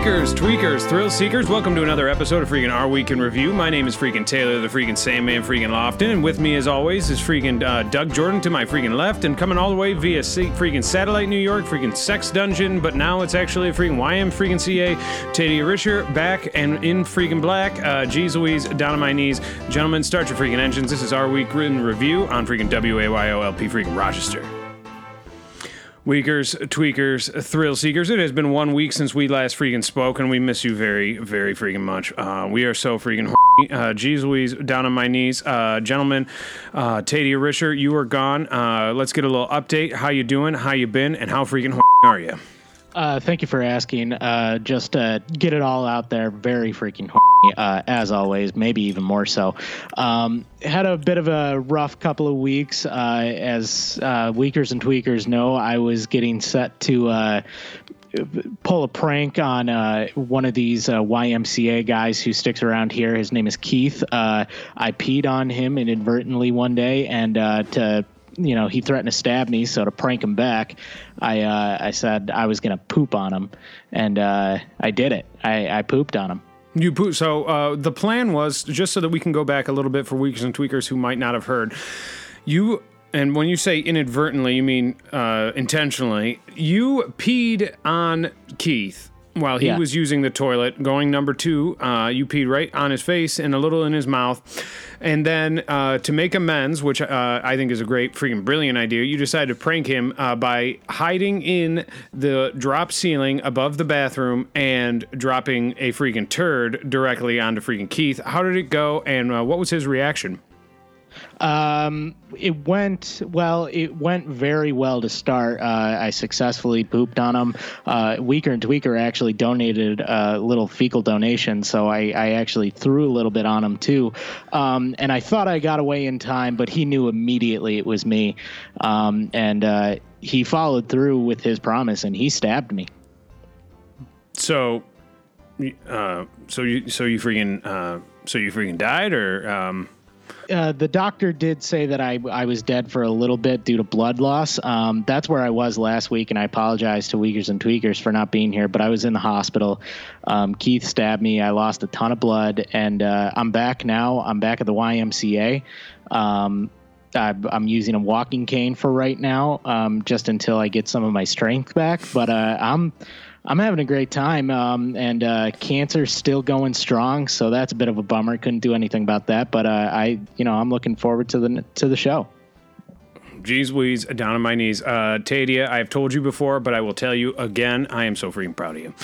Weakers, tweakers, thrill seekers, welcome to another episode of freaking Our Week in Review. My name is freaking Taylor, the freaking Sandman, freaking Lofton, and with me as always is freaking uh, Doug Jordan to my freaking left, and coming all the way via C- freaking satellite New York, freaking Sex Dungeon, but now it's actually a freaking YM freaking CA, Tadia Risher back and in freaking black. Uh, G's Louise, down on my knees. Gentlemen, start your freaking engines. This is Our Week in Review on freaking WAYOLP freaking Rochester. Weakers, tweakers, thrill seekers. It has been one week since we last freaking spoke, and we miss you very, very freaking much. Uh, we are so freaking horny. Uh, geez Louise, down on my knees. Uh, gentlemen, uh, Tadia Risher, you are gone. Uh, let's get a little update. How you doing? How you been? And how freaking horny are you? Uh, thank you for asking. Uh, just uh, get it all out there. Very freaking horny, uh, as always. Maybe even more so. Um, had a bit of a rough couple of weeks. Uh, as uh, weakers and tweakers know, I was getting set to pull a prank on uh, one of these uh, YMCA guys who sticks around here. His name is Keith. Uh, I peed on him inadvertently one day, and to you know, he threatened to stab me. So to prank him back, I uh, I said I was gonna poop on him, and uh, I did it. I, I pooped on him. You poo- so uh, the plan was just so that we can go back a little bit for weakers and tweakers who might not have heard. You and when you say inadvertently, you mean uh, intentionally. You peed on Keith while he Yeah. was using the toilet, going number two. Uh, you peed right on his face and a little in his mouth. And then uh, to make amends, which uh, I think is a great, freaking brilliant idea, you decided to prank him uh, by hiding in the drop ceiling above the bathroom and dropping a freaking turd directly onto freaking Keith. How did it go, and uh, what was his reaction? Um, it went well. It went very well to start. Uh, I successfully pooped on him. Uh, Weaker and Tweaker actually donated a little fecal donation, so I, I actually threw a little bit on him too. Um, and I thought I got away in time, but he knew immediately it was me. Um, and uh, he followed through with his promise, and he stabbed me. So, uh, so you, so you freaking, uh, so you freaking died, or um, uh, the doctor did say that I I was dead for a little bit due to blood loss. Um, that's where I was last week, and I apologize to Weakers and Tweakers for not being here. But I was in the hospital. Um, Keith stabbed me. I lost a ton of blood, and uh, I'm back now. I'm back at the YMCA. Um, I, I'm using a walking cane for right now, um, just until I get some of my strength back. But uh, I'm I'm having a great time, um, and uh, cancer's still going strong, so that's a bit of a bummer. Couldn't do anything about that, but uh, I, you know, I'm looking forward to the to the show. Geez Louise, down on my knees. Uh, Tadia, I've told you before, but I will tell you again. I am so freaking proud of you.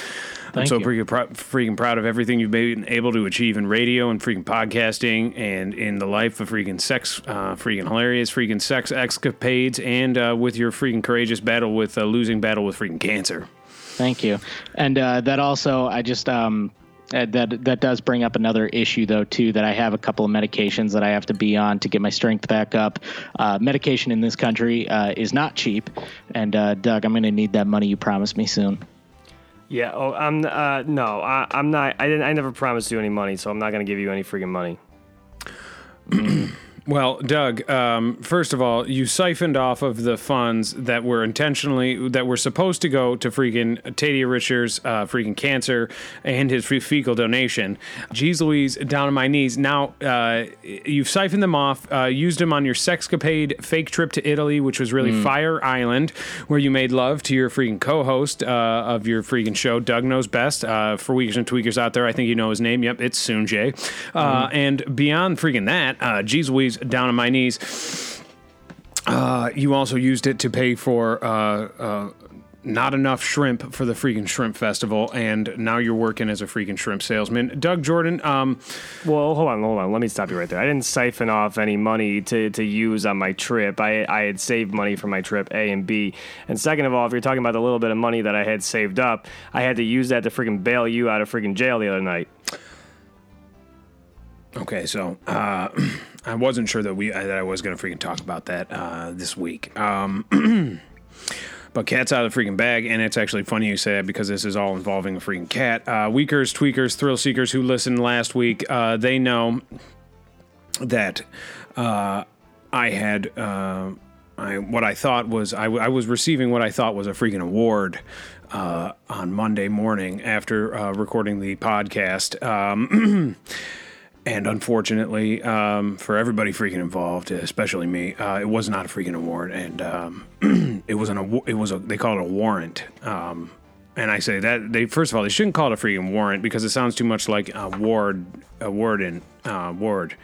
Thank I'm so you. freaking, freaking proud of everything you've been able to achieve in radio and freaking podcasting and in the life of freaking sex, uh, freaking hilarious freaking sex escapades and uh, with your freaking courageous battle with uh, losing battle with freaking cancer. Thank you, and uh, that also, I just um, uh, that that does bring up another issue though too that I have a couple of medications that I have to be on to get my strength back up. Uh, medication in this country uh, is not cheap, and uh, Doug, I'm going to need that money you promised me soon. Yeah. Oh, I'm. Uh, no, I, I'm not. I didn't. I never promised you any money, so I'm not gonna give you any freaking money. Well, Doug, um, first of all, you siphoned off of the funds that were intentionally that were supposed to go to freaking Tadia Richards' uh, freaking cancer and his free fecal donation. Jeez Louise, down on my knees. Now, uh, you've siphoned them off, uh, used them on your sexcapade fake trip to Italy, which was really Fire Island, where you made love to your freaking co-host uh, of your freaking show, Doug Knows Best. Uh, for weakers and tweakers out there, I think you know his name. Yep, it's Sanjay. Uh, And beyond freaking that, uh, Jeez Louise, down on my knees. Uh, you also used it to pay for uh, uh, not enough shrimp for the freaking shrimp festival, and now you're working as a freaking shrimp salesman. Doug Jordan, um, Well, hold on, hold on. Let me stop you right there. I didn't siphon off any money to, to use on my trip. I I had saved money for my trip A and B. And second of all, if you're talking about the little bit of money that I had saved up, I had to use that to freaking bail you out of freaking jail the other night. Okay, so uh, I wasn't sure that we that I was going to freaking talk about that uh, this week. Um, but cat's out of the freaking bag, and it's actually funny you say that because this is all involving a freaking cat. Uh, weakers, tweakers, thrill seekers who listened last week, uh, they know that uh, I had. Uh, I, what I thought was I, w- I was receiving what I thought was a freaking award uh, on Monday morning after uh, recording the podcast. Um, and unfortunately, um, for everybody freaking involved, especially me, uh, it was not a freaking award, and um, it was an it was a they call it a warrant. Um, and I say that they first of all they shouldn't call it a freaking warrant because it sounds too much like a ward, a warden, uh, ward.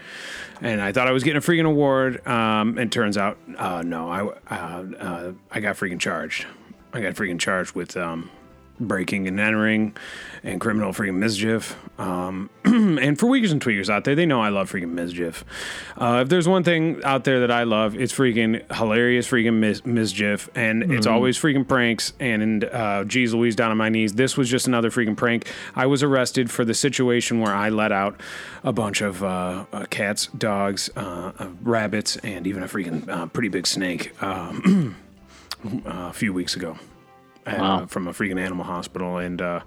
And I thought I was getting a freaking award. Um, and turns out, uh, no, I uh, uh, I got freaking charged. I got freaking charged with um, breaking and entering and criminal freaking mischief. Um, and for Weakers and Tweakers out there, they know I love freaking mischief. Uh, if there's one thing out there that I love, it's freaking hilarious freaking mis- mischief. And it's always freaking pranks. And, uh, geez Louise, down on my knees. This was just another freaking prank. I was arrested for the situation where I let out a bunch of uh, uh, cats, dogs, uh, uh, rabbits, and even a freaking uh, pretty big snake um, a few weeks ago uh, from a freaking animal hospital, and uh,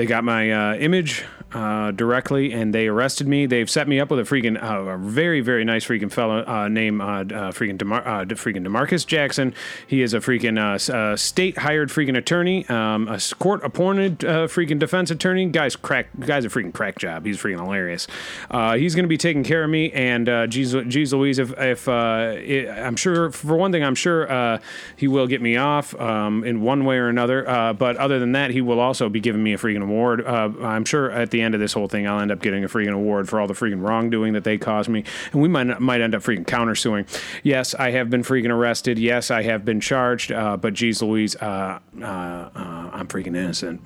they got my uh, image uh, directly, and they arrested me. They've set me up with a freaking uh, a very very nice freaking fellow uh, named uh, uh, freaking Demar- De- freaking Demarcus Jackson. He is a freaking state hired freaking attorney, um, a court appointed freaking defense attorney. Guys, crack guys a freaking crack job. He's freaking hilarious. He's going to be taking care of me, and geez, geez Louise, if, if it, I'm sure for one thing, I'm sure he will get me off um, in one way or another. But other than that, he will also be giving me a freaking award. Uh, I'm sure at the end of this whole thing, I'll end up getting a freaking award for all the freaking wrongdoing that they caused me, and we might might end up freaking countersuing. Yes, I have been freaking arrested. Yes, I have been charged. Uh, but geez, Louise, uh, uh, uh, I'm freaking innocent.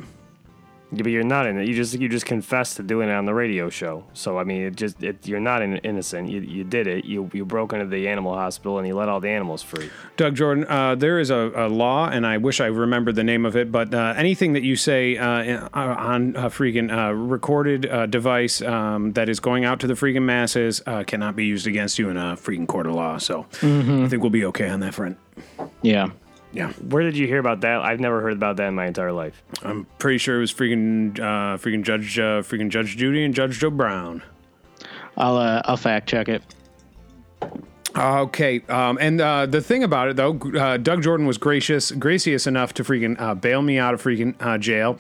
Yeah, but you're not in it. You just you just confessed to doing it on the radio show. So I mean, it just it, you're not in, innocent. You, you did it. You you broke into the animal hospital and you let all the animals free. Doug Jordan, uh, there is a, a law, and I wish I remembered the name of it, but uh, anything that you say uh, uh, on a freaking uh, recorded uh, device um, that is going out to the freaking masses uh, cannot be used against you in a freaking court of law. So I think we'll be okay on that front. Yeah. Yeah, Where did you hear about that? I've never heard about that in my entire life. I'm pretty sure it was freaking uh, freaking Judge uh, freaking Judge Judy and Judge Joe Brown. I'll uh, I'll fact check it. Okay, um, and uh, the thing about it though, uh, Doug Jordan was gracious, gracious enough to freaking uh, bail me out of freaking uh, jail.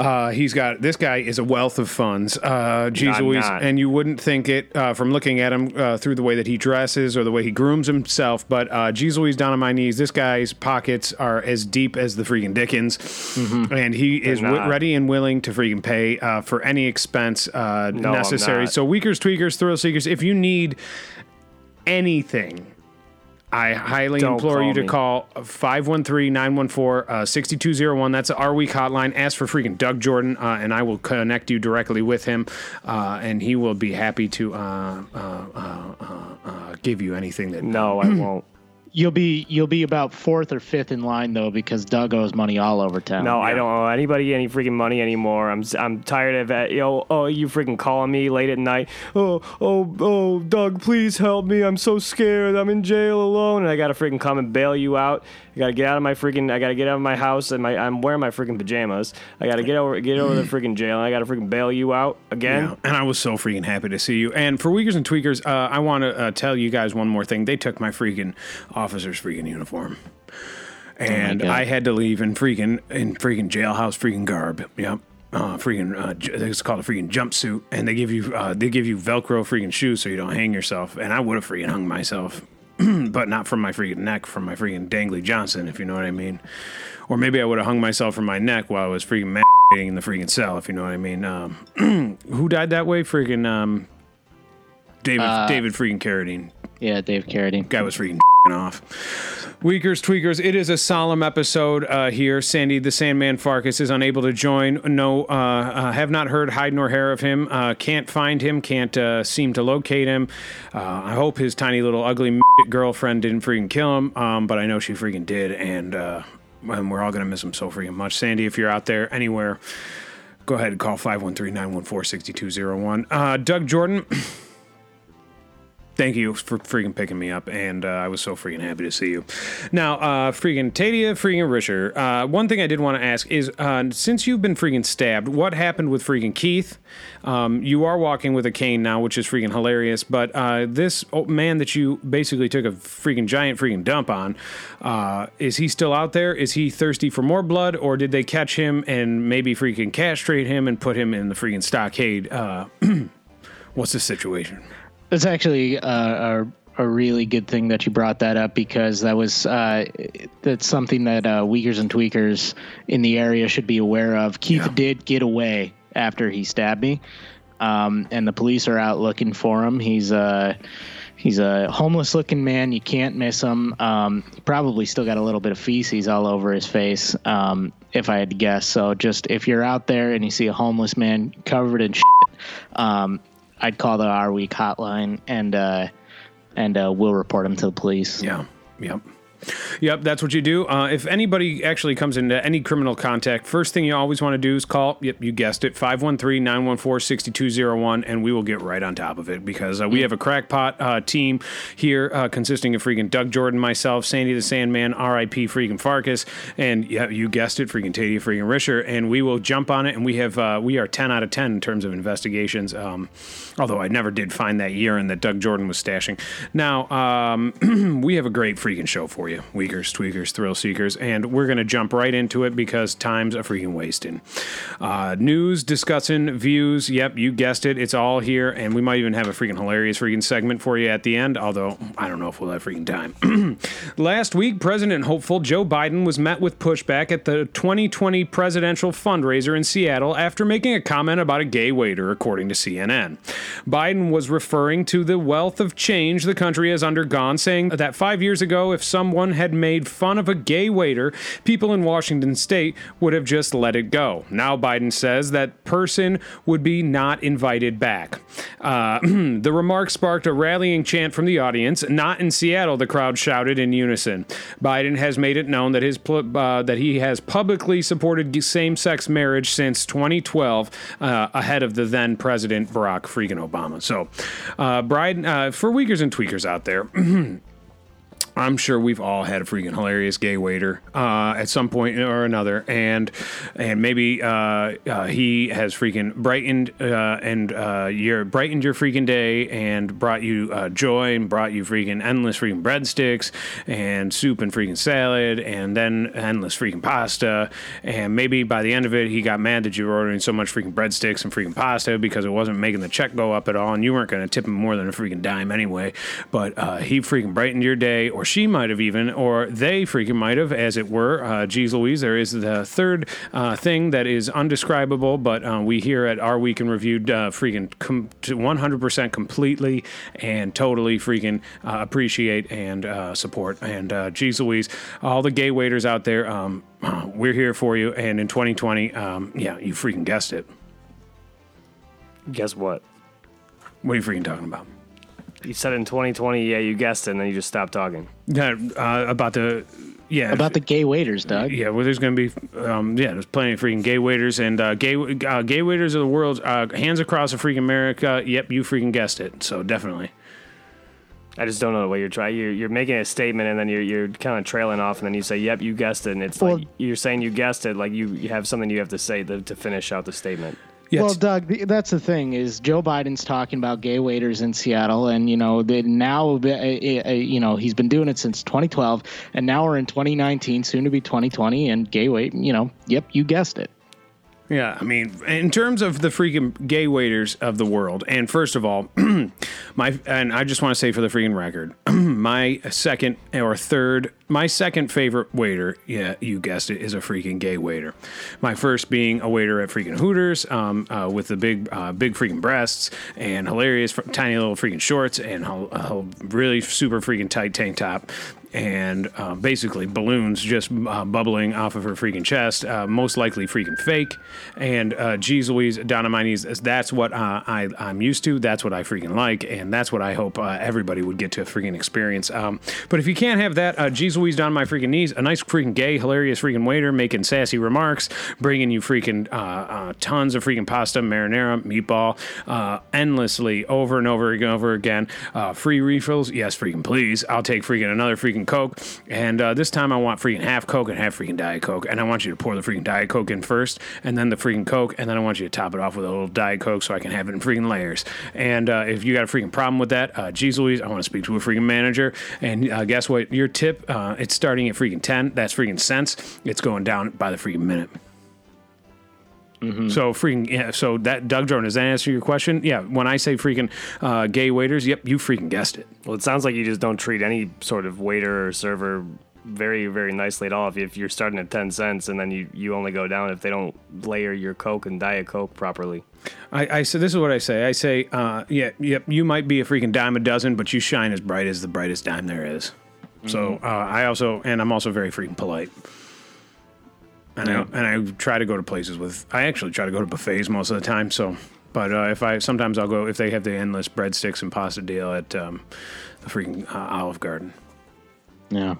Uh, he's got this guy is a wealth of funds. Uh, geez I'm Louise, not. and you wouldn't think it uh, from looking at him uh, through the way that he dresses or the way he grooms himself. But uh, geez Louise, down on my knees, this guy's pockets are as deep as the freaking Dickens, and he is w- ready and willing to freaking pay uh, for any expense uh, No, necessary. not. So weakers, tweakers, thrill seekers, if you need anything, I highly Don't implore you call to me. call 513-914-6201. That's our week hotline. Ask for freaking Doug Jordan, uh, and I will connect you directly with him, uh, and he will be happy to uh, uh, uh, uh, uh, give you anything that. No, I won't. You'll be you'll be about fourth or fifth in line though because Doug owes money all over town. No, I don't owe anybody any freaking money anymore. I'm s- I'm tired of it. Yo, oh, you freaking calling me late at night. Oh, oh, oh, Doug, please help me. I'm so scared. I'm in jail alone, and I gotta freaking come and bail you out. I gotta get out of my freaking. I gotta get out of my house, and my I'm wearing my freaking pajamas. I gotta get over get over the freaking jail, and I gotta freaking bail you out again. Yeah, and I was so freaking happy to see you. And for Weakers and Tweakers, uh, I want to uh, tell you guys one more thing. They took my freaking officer's freaking uniform. And God. I had to leave in freaking in freaking jailhouse freaking garb. Yep. Uh, freaking, uh, it's called a freaking jumpsuit, and they give you uh, they give you Velcro freaking shoes so you don't hang yourself. And I would have freaking hung myself, but not from my freaking neck, from my freaking dangly Johnson, if you know what I mean. Or maybe I would have hung myself from my neck while I was freaking masturbating in the freaking cell, if you know what I mean. Um, who died that way? Freaking um, David David freaking Carradine. Yeah, Dave Carradine. Guy was freaking off. Weakers, tweakers, it is a solemn episode uh, here. Sandy the Sandman Farkas is unable to join. No, uh, uh, have not heard hide nor hair of him. Uh, can't find him. Can't uh, seem to locate him. Uh, I hope his tiny little ugly girlfriend didn't freaking kill him. Um, but I know she freaking did, and and we're all gonna miss him so freaking much. Sandy, if you're out there anywhere, go ahead and call 513-914-6201. Uh, Doug Jordan. Thank you for freaking picking me up, and uh, I was so freaking happy to see you. Now, uh, freaking Tadia, freaking Risher. Uh, one thing I did want to ask is, uh, since you've been freaking stabbed, what happened with freaking Keith? Um, you are walking with a cane now, which is freaking hilarious. But uh, this man that you basically took a freaking giant freaking dump on, uh, is he still out there? Is he thirsty for more blood, or did they catch him and maybe freaking castrate him and put him in the freaking stockade? What's the situation? It's actually a, a, a really good thing that you brought that up because that was uh, that's something that uh, Weakers and Tweakers in the area should be aware of. Keith yeah. did get away after he stabbed me, um, and the police are out looking for him. He's uh, he's a homeless looking man. You can't miss him. Um, probably still got a little bit of feces all over his face, um, if I had to guess. So just if you're out there and you see a homeless man covered in shit, um, I'd call the R Week hotline and uh, and uh, we'll report him to the police. Yeah. Yep. Yep, that's what you do. Uh, if anybody actually comes into any criminal contact, first thing you always want to do is call, yep, you guessed it, 513 914 6201, and we will get right on top of it because uh, we have a crackpot uh, team here uh, consisting of freaking Doug Jordan, myself, Sandy the Sandman, RIP freaking Farkas, and yeah, you guessed it, freaking Tadia freaking Risher, and we will jump on it. And we have, uh, we are 10 out of 10 in terms of investigations, um, although I never did find that urine that Doug Jordan was stashing. Now, um, we have a great freaking show for you you, Weakers, Tweakers, Thrill Seekers, and we're going to jump right into it because time's a freaking wasting. Uh, news, discussing, views, yep, you guessed it, it's all here, and we might even have a freaking hilarious freaking segment for you at the end, although I don't know if we'll have freaking time. Last week, President hopeful Joe Biden was met with pushback at the 2020 presidential fundraiser in Seattle after making a comment about a gay waiter, according to CNN. Biden was referring to the wealth of change the country has undergone, saying that five years ago, if someone someone had made fun of a gay waiter, people in Washington state would have just let it go. Now Biden says that person would be not invited back. Uh, the remark sparked a rallying chant from the audience. Not in Seattle, the crowd shouted in unison. Biden has made it known that his uh, that he has publicly supported same-sex marriage since 2012, uh, ahead of the then president Barack freaking Obama. So, uh, Biden, uh, for Weakers and Tweakers out there. I'm sure we've all had a freaking hilarious gay waiter uh, at some point or another, and and maybe uh, uh, he has freaking brightened uh, and uh, your brightened your freaking day and brought you uh, joy and brought you freaking endless freaking breadsticks and soup and freaking salad and then endless freaking pasta, and maybe by the end of it he got mad that you were ordering so much freaking breadsticks and freaking pasta because it wasn't making the check go up at all, and you weren't going to tip him more than a freaking dime anyway, but he freaking brightened your day or she might have even, or they freaking might have, as it were. Uh, geez Louise, there is the third uh, thing that is undescribable, but uh, we here at Our Week in Review uh, freaking com- 100% completely and totally freaking uh, appreciate and uh, support. And uh, geez Louise, all the gay waiters out there, um, we're here for you. And in 2020, um, yeah, you freaking guessed it. Guess what? What are you freaking talking about? You said in 2020, yeah, you guessed it, and then you just stopped talking. Yeah, uh, about the yeah about the gay waiters, Doug. Yeah, well, there's going to be um, yeah, there's plenty of freaking gay waiters and uh, gay uh, gay waiters of the world. Uh, hands across the freaking America. Yep, you freaking guessed it. So definitely. I just don't know what you're trying. You're, you're making a statement and then you're, you're kind of trailing off and then you say, "Yep, you guessed it." And it's well, like you're saying you guessed it. Like you, you have something you have to say to, to finish out the statement. Well, Doug, that's the thing is Joe Biden's talking about gay waiters in Seattle, and you know that now, uh, uh, you know, he's been doing it since 2012, and now we're in 2019, soon to be 2020, and gay wait, you know, yep, you guessed it. Yeah, I mean, in terms of the freaking gay waiters of the world, and first of all, my and I just want to say for the freaking record, my second or third, my second favorite waiter, yeah, you guessed it, is a freaking gay waiter. My first being a waiter at freaking Hooters, um, uh, with the big, uh, big freaking breasts and hilarious, tiny little freaking shorts and a really super freaking tight tank top and uh, basically balloons just uh, bubbling off of her freaking chest, uh, most likely freaking fake. And uh, geez Louise, down on my knees, that's what uh, I, I'm used to. That's what I freaking like. And that's what I hope uh, everybody would get to a freaking experience. Um, but if you can't have that, uh, geez Louise, down on my freaking knees, a nice freaking gay, hilarious freaking waiter making sassy remarks, bringing you freaking uh, tons of freaking pasta, marinara, meatball, endlessly over and over and over again. Free refills, yes, freaking please. I'll take freaking another freaking Coke. And uh, this time I want freaking half Coke and half freaking Diet Coke. And I want you to pour the freaking Diet Coke in first, and then the freaking Coke, and then I want you to top it off with a little Diet Coke so I can have it in freaking layers. And uh, if you got a freaking problem with that, uh, geez Louise, I want to speak to a freaking manager. And uh, guess what? Your tip, uh, it's starting at freaking 10. That's freaking cents. It's going down by the freaking minute. So freaking yeah. So that Doug Jordan does that answer your question? Yeah. When I say freaking uh, gay waiters, yep, you freaking guessed it. Well, it sounds like you just don't treat any sort of waiter or server very, very nicely at all. If, if you're starting at 10 cents and then you, you only go down if they don't layer your Coke and Diet Coke properly. I, I say this is what I say. I say, uh, yeah, yep, you might be a freaking dime a dozen, but you shine as bright as the brightest dime there is. So uh, I also, and I'm also very freaking polite. And I and I try to go to places with. I actually try to go to buffets most of the time. So, but uh, if I sometimes I'll go if they have the endless breadsticks and pasta deal at um, the freaking uh, Olive Garden. Yeah.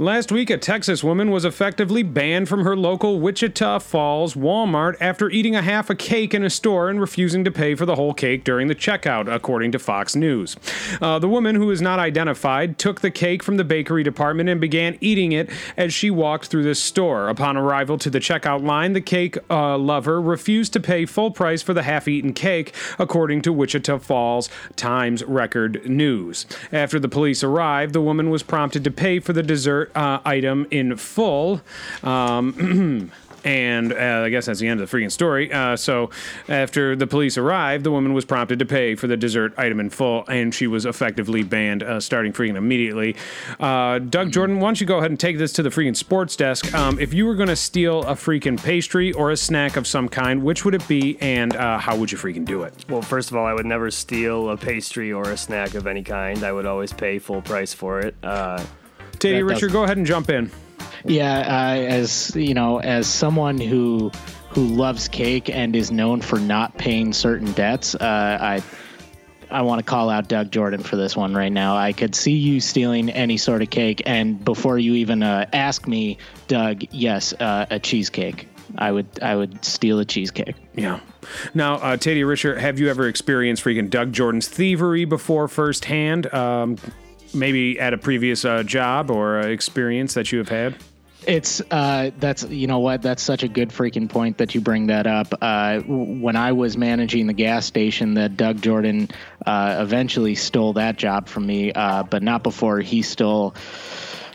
Last week, a Texas woman was effectively banned from her local Wichita Falls Walmart after eating a half a cake in a store and refusing to pay for the whole cake during the checkout, according to Fox News. Uh, the woman, who is not identified, took the cake from the bakery department and began eating it as she walked through the store. Upon arrival to the checkout line, the cake uh, lover refused to pay full price for the half eaten cake, according to Wichita Falls Times Record News. After the police arrived, the woman was prompted to pay for the dessert uh, item in full. Um, And uh, I guess that's the end of the freaking story. Uh, so, after the police arrived, the woman was prompted to pay for the dessert item in full, and she was effectively banned uh, starting freaking immediately. Uh, Doug Jordan, why don't you go ahead and take this to the freaking sports desk? Um, if you were going to steal a freaking pastry or a snack of some kind, which would it be, and uh, how would you freaking do it? Well, first of all, I would never steal a pastry or a snack of any kind. I would always pay full price for it. Teddy Richard, go ahead and jump in. Yeah, uh, as you know, as someone who who loves cake and is known for not paying certain debts, uh, I I want to call out Doug Jordan for this one right now. I could see you stealing any sort of cake, and before you even uh, ask me, Doug, yes, uh, a cheesecake. I would I would steal a cheesecake. Yeah. Now, uh, Teddy Richard, have you ever experienced freaking Doug Jordan's thievery before firsthand? Um, maybe at a previous uh, job or uh, experience that you have had? It's uh, that's you know what that's such a good freaking point that you bring that up. Uh, when I was managing the gas station, that Doug Jordan uh, eventually stole that job from me, uh, but not before he stole.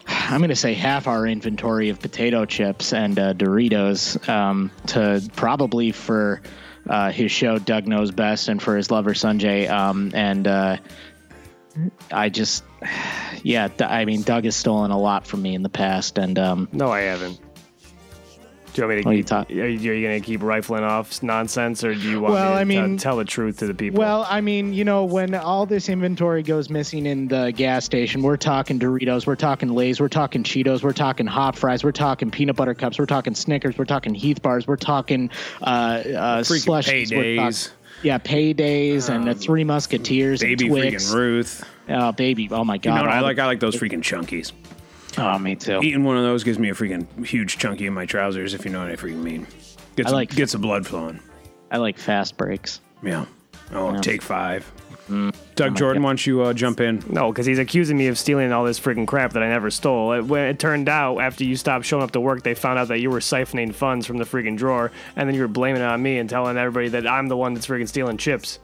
I'm going to say half our inventory of potato chips and uh, Doritos um, to probably for uh, his show Doug Knows Best and for his lover Sanjay. Um, and uh, I just, yeah, I mean, Doug has stolen a lot from me in the past. And um, no, I haven't. Do you want me to What are you keep, talk- are you, going to keep rifling off nonsense or do you want Well, me I to mean- tell the truth to the people? Well, I mean, you know, when all this inventory goes missing in the gas station, we're talking Doritos, we're talking Lay's, we're talking Cheetos, we're talking hot fries, we're talking peanut butter cups, we're talking Snickers, we're talking Heath bars, we're talking uh, uh, Freaking slushies, we're talk- paydays. Yeah, paydays and the um, Three Musketeers, Baby and Twix. freaking Ruth. Oh, baby! Oh my god! You know what I like? I like those freaking chunkies. Oh, me too. Eating one of those gives me a freaking huge chunky in my trousers, if you know what I freaking mean. Gets, I like- gets the blood flowing. I like fast breaks. Yeah. Oh, Yeah. take five. Mm. Doug my Jordan, God. why don't you uh, jump in? no, because he's accusing me of stealing all this freaking crap that I never stole. It, when it turned out, after you stopped showing up to work, they found out that you were siphoning funds from the freaking drawer, and then you were blaming it on me and telling everybody that I'm the one that's freaking stealing chips.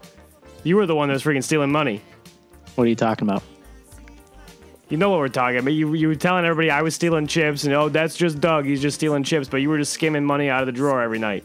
You were the one that was freaking stealing money. What are you talking about? You know what we're talking about. You, you were telling everybody I was stealing chips, and oh, that's just Doug. He's just stealing chips, but you were just skimming money out of the drawer every night.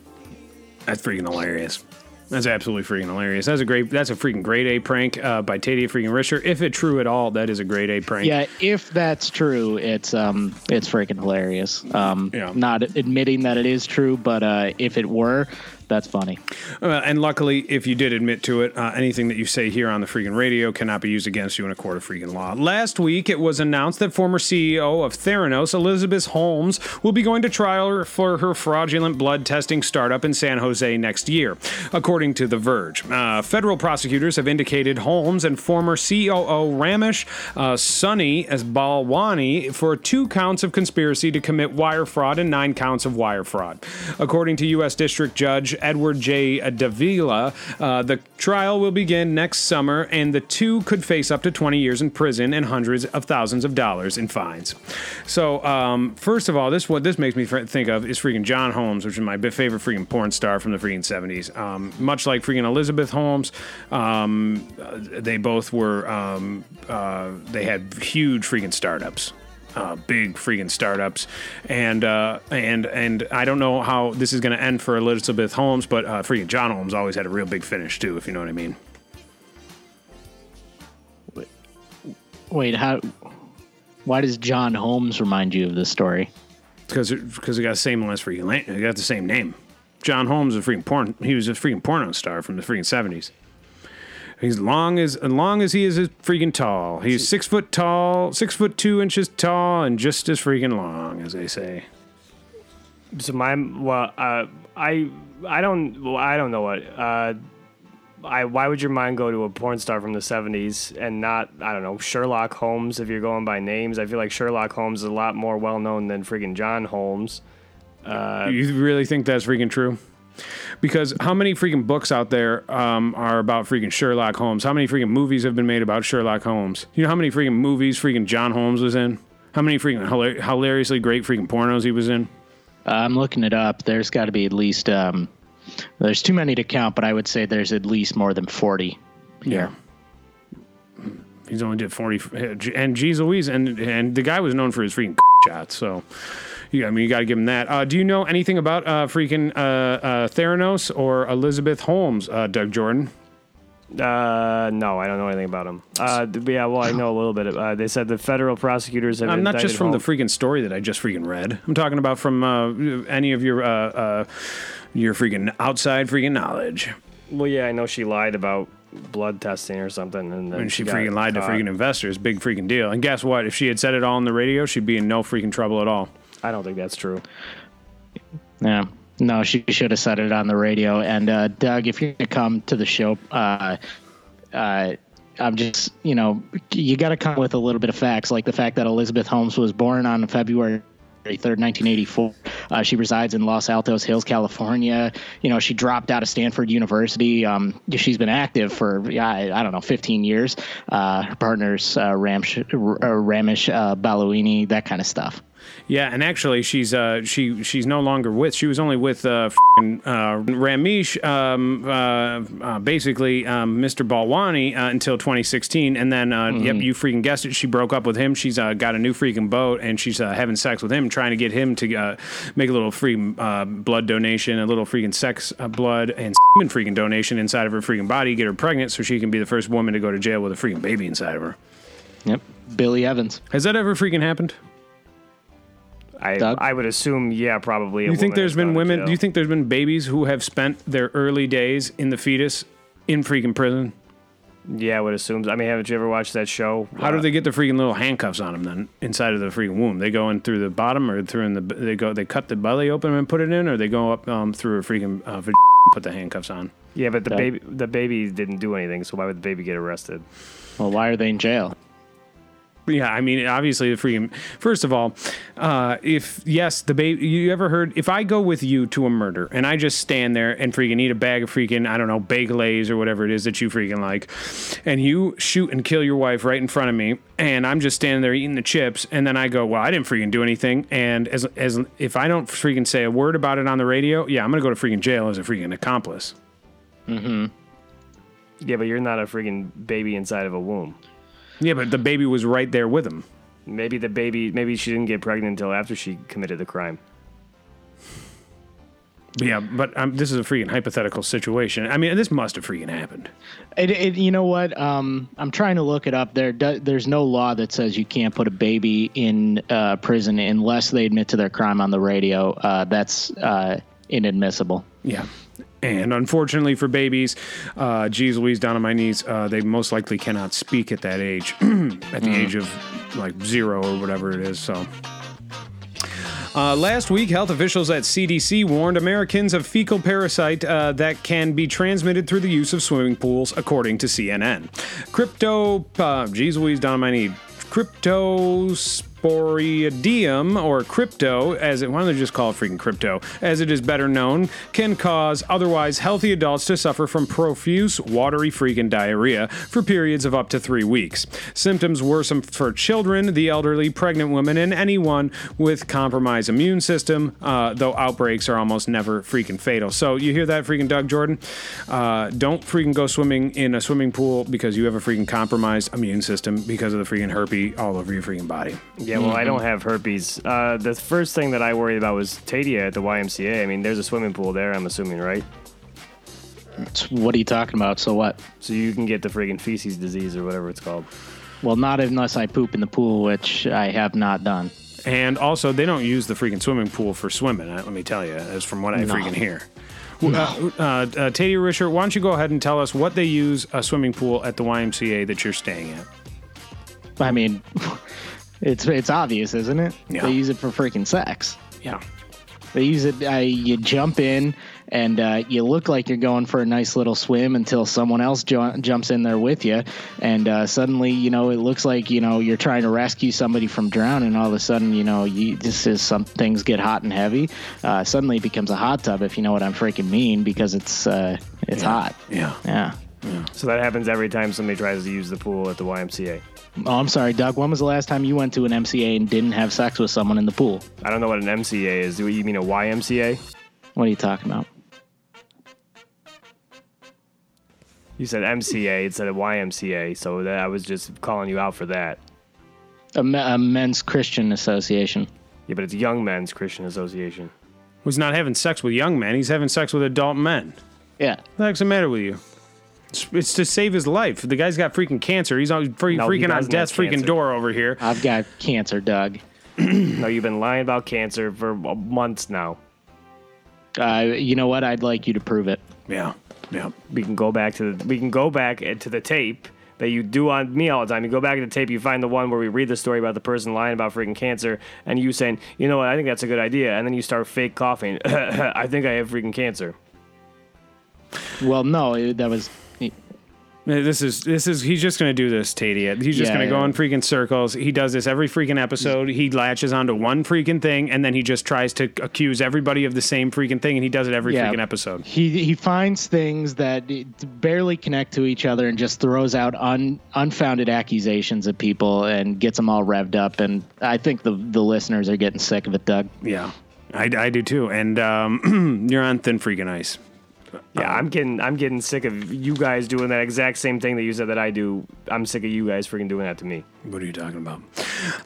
That's freaking hilarious. That's absolutely freaking hilarious. That's a great. That's a freaking grade A prank uh, by Tadia freaking Risher. If it true at all, that is a grade A prank. Yeah, if that's true, it's um, it's freaking hilarious. Um, Yeah. not admitting that it is true, but uh, if it were, That's funny. Uh, and luckily, if you did admit to it, uh, anything that you say here on the freaking radio cannot be used against you in a court of freaking law. Last week, it was announced that former CEO of Theranos, Elizabeth Holmes, will be going to trial for her fraudulent blood testing startup in San Jose next year, according to The Verge. Uh, federal prosecutors have indicated Holmes and former COO Ramesh uh, Sunny as Balwani for two counts of conspiracy to commit wire fraud and nine counts of wire fraud. According to U.S. District Judge Edward J. Davila, uh, the trial will begin next summer, and the two could face up to 20 years in prison and hundreds of thousands of dollars in fines. So, um, first of all, this what this makes me think of is freaking John Holmes, which is my favorite freaking porn star from the freaking 70s. Um, much like freaking Elizabeth Holmes, um, uh, they both were um, uh, they had huge freaking startups uh, big freaking startups, and uh, and and I don't know how this is going to end for Elizabeth Holmes, but uh, freaking John Holmes always had a real big finish too, if you know what I mean. Wait, how? Why does John Holmes remind you of this story? Because because he got the same last freaking he got the same name. John Holmes is a freaking porn. He was a freaking porno star from the freaking seventies. He's long as as long as he is as freaking tall. He's six foot tall, six foot two inches tall, and just as freaking long, as they say. So my well, uh, I I don't well, I don't know what. Uh, I why would your mind go to a porn star from the '70s and not I don't know Sherlock Holmes if you're going by names? I feel like Sherlock Holmes is a lot more well known than freaking John Holmes. Uh, you really think that's freaking true? Because how many freaking books out there um, are about freaking Sherlock Holmes? How many freaking movies have been made about Sherlock Holmes? You know how many freaking movies freaking John Holmes was in? How many freaking hilar- hilariously great freaking pornos he was in? Uh, I'm looking it up. There's got to be at least. Um, there's too many to count, but I would say there's at least more than 40 here. He's only did 40. And geez Louise, and, and the guy was known for his freaking shots, so. Yeah, I mean, you got to give him that. Uh, do you know anything about uh, freaking uh, uh, Theranos or Elizabeth Holmes, uh, Doug Jordan? Uh, no, I don't know anything about him. Uh, yeah, well, I know a little bit. Uh, they said the federal prosecutors have. I'm not just from the freaking story that I just freaking read. I'm talking about from uh, any of your uh, uh, your freaking outside freaking knowledge. Well, yeah, I know she lied about blood testing or something, and then And she got freaking lied to freaking investors. Big freaking deal. And guess what? If she had said it all on the radio, she'd be in no freaking trouble at all. I don't think that's true. Yeah. No, she should have said it on the radio. And uh, Doug, if you're gonna come to the show, uh, uh, I'm just, you know, you got to come with a little bit of facts, like the fact that Elizabeth Holmes was born on February. 3rd, 1984. Uh, she resides in Los Altos Hills, California. You know, she dropped out of Stanford University. Um, she's been active for, I, I don't know, 15 years. Uh, her partner's uh, Ramsh, uh, Ramesh uh, that kind of stuff. Yeah, and actually, she's uh, she she's no longer with. She was only with uh, fing, uh, Ramesh, um, uh, uh, basically um, Mr. Balwani uh, until 2016, and then uh, yep, you freaking guessed it. She broke up with him. She's uh, got a new freaking boat, and she's uh, having sex with him, trying to get him to uh, make a little free uh, blood donation, a little freaking sex uh, blood and semen freaking donation inside of her freaking body, get her pregnant, so she can be the first woman to go to jail with a freaking baby inside of her. Yep. Billy Evans. Has that ever freaking happened? I Doug? I would assume, yeah, probably. Do you think there's been women? Do you think there's been babies who have spent their early days in the fetus in freaking prison? Yeah, I would assume. I mean, haven't you ever watched that show? How do they get the freaking little handcuffs on them then inside of the freaking womb? They go in through the bottom or through in the they go they cut the belly open and put it in, or they go up um, through a freaking uh, vag- and put the handcuffs on. Yeah, but the Doug? baby, the baby didn't do anything. So why would the baby get arrested? Well, why are they in jail? Yeah, I mean, obviously, the freaking. First of all, uh, if yes, the baby. You ever heard? If I go with you to a murder and I just stand there and freaking eat a bag of freaking I don't know bagelays or whatever it is that you freaking like, and you shoot and kill your wife right in front of me, and I'm just standing there eating the chips, and then I go, well, I didn't freaking do anything, and as as if I don't freaking say a word about it on the radio, yeah, I'm gonna go to freaking jail as a freaking accomplice. Mm-hmm. Yeah, but you're not a freaking baby inside of a womb. Yeah, but the baby was right there with him. Maybe the baby, maybe she didn't get pregnant until after she committed the crime. But yeah, but um, this is a freaking hypothetical situation. I mean, this must have freaking happened. It, it, you know what? Um, I'm trying to look it up. There, do, there's no law that says you can't put a baby in uh, prison unless they admit to their crime on the radio. Uh, that's uh, inadmissible. Yeah. And unfortunately for babies, uh, geez Louise, down on my knees, uh, they most likely cannot speak at that age, at the age of like zero or whatever it is. So. Uh, last week, health officials at CDC warned Americans of fecal parasite uh, that can be transmitted through the use of swimming pools, according to CNN. Crypto, uh, geez Louise, down on my knee. Cryptosporidium, or crypto, as it, why don't they just call it freaking crypto, as it is better known, can cause otherwise healthy adults to suffer from profuse, watery freaking diarrhea for periods of up to three weeks. Symptoms worsen for children, the elderly, pregnant women, and anyone with compromised immune system, uh, though outbreaks are almost never freaking fatal. So you hear that, freaking Doug Jordan? Uh, don't freaking go swimming in a swimming pool because you have a freaking compromised immune system because of the freaking herpes all over your freaking body. Yeah, well, I don't have herpes. Uh, the first thing that I worried about was Tadia at the YMCA. I mean, there's a swimming pool there, I'm assuming, right? What are you talking about? So what? So you can get the friggin' feces disease or whatever it's called. Well, not unless I poop in the pool, which I have not done. And also, they don't use the freaking swimming pool for swimming. uh, Let me tell you, as from what I No. freaking hear. Uh, uh, uh, Tadia Risher, why don't you go ahead and tell us what they use a swimming pool at the YMCA that you're staying at? I mean, it's it's obvious, isn't it? Yeah. They use it for freaking sex. Yeah. They use it. Uh, you jump in, and uh, you look like you're going for a nice little swim until someone else ju- jumps in there with you, and uh, suddenly, you know, it looks like you know you're trying to rescue somebody from drowning. All of a sudden, you know, you this is some things get hot and heavy. Uh, suddenly, it becomes a hot tub, if you know what I'm freaking mean, because it's uh, it's hot. Yeah. Yeah. So that happens every time somebody tries to use the pool at the YMCA. Oh, I'm sorry, Doug. When was the last time you went to an MCA and didn't have sex with someone in the pool? I don't know what an MCA is. Do you mean a YMCA? What are you talking about? You said MCA instead of YMCA, so that I was just calling you out for that. A, me- a men's Christian association. Yeah, but it's Young Men's Christian Association. Who's not having sex with young men, he's having sex with adult men. Yeah. What the heck's the matter with you? It's, it's to save his life. The guy's got freaking cancer. He's on free, No, he freaking on death's freaking cancer. door over here. I've got cancer, Doug. No, you've been lying about cancer for months now. Uh, you know what? I'd like you to prove it. Yeah. Yeah. We can go back to the we can go back to the tape that you do on me all the time. You go back to the tape, you find the one where we read the story about the person lying about freaking cancer, and you saying, you know what, I think that's a good idea, and then you start fake coughing. I think I have freaking cancer. Well, no, that was. This is this is he's just gonna do this, Tadia. He's just Yeah, gonna go in freaking circles. He does this every freaking episode. He latches onto one freaking thing, and then he just tries to accuse everybody of the same freaking thing, and he does it every Yeah. freaking episode. He he finds things that barely connect to each other and just throws out un, unfounded accusations at people and gets them all revved up. And I think the the listeners are getting sick of it, Doug. Yeah, I, I do too. And um, you're on thin freaking ice. Yeah, um, I'm getting I'm getting sick of you guys doing that exact same thing that you said that I do. I'm sick of you guys freaking doing that to me. What are you talking about?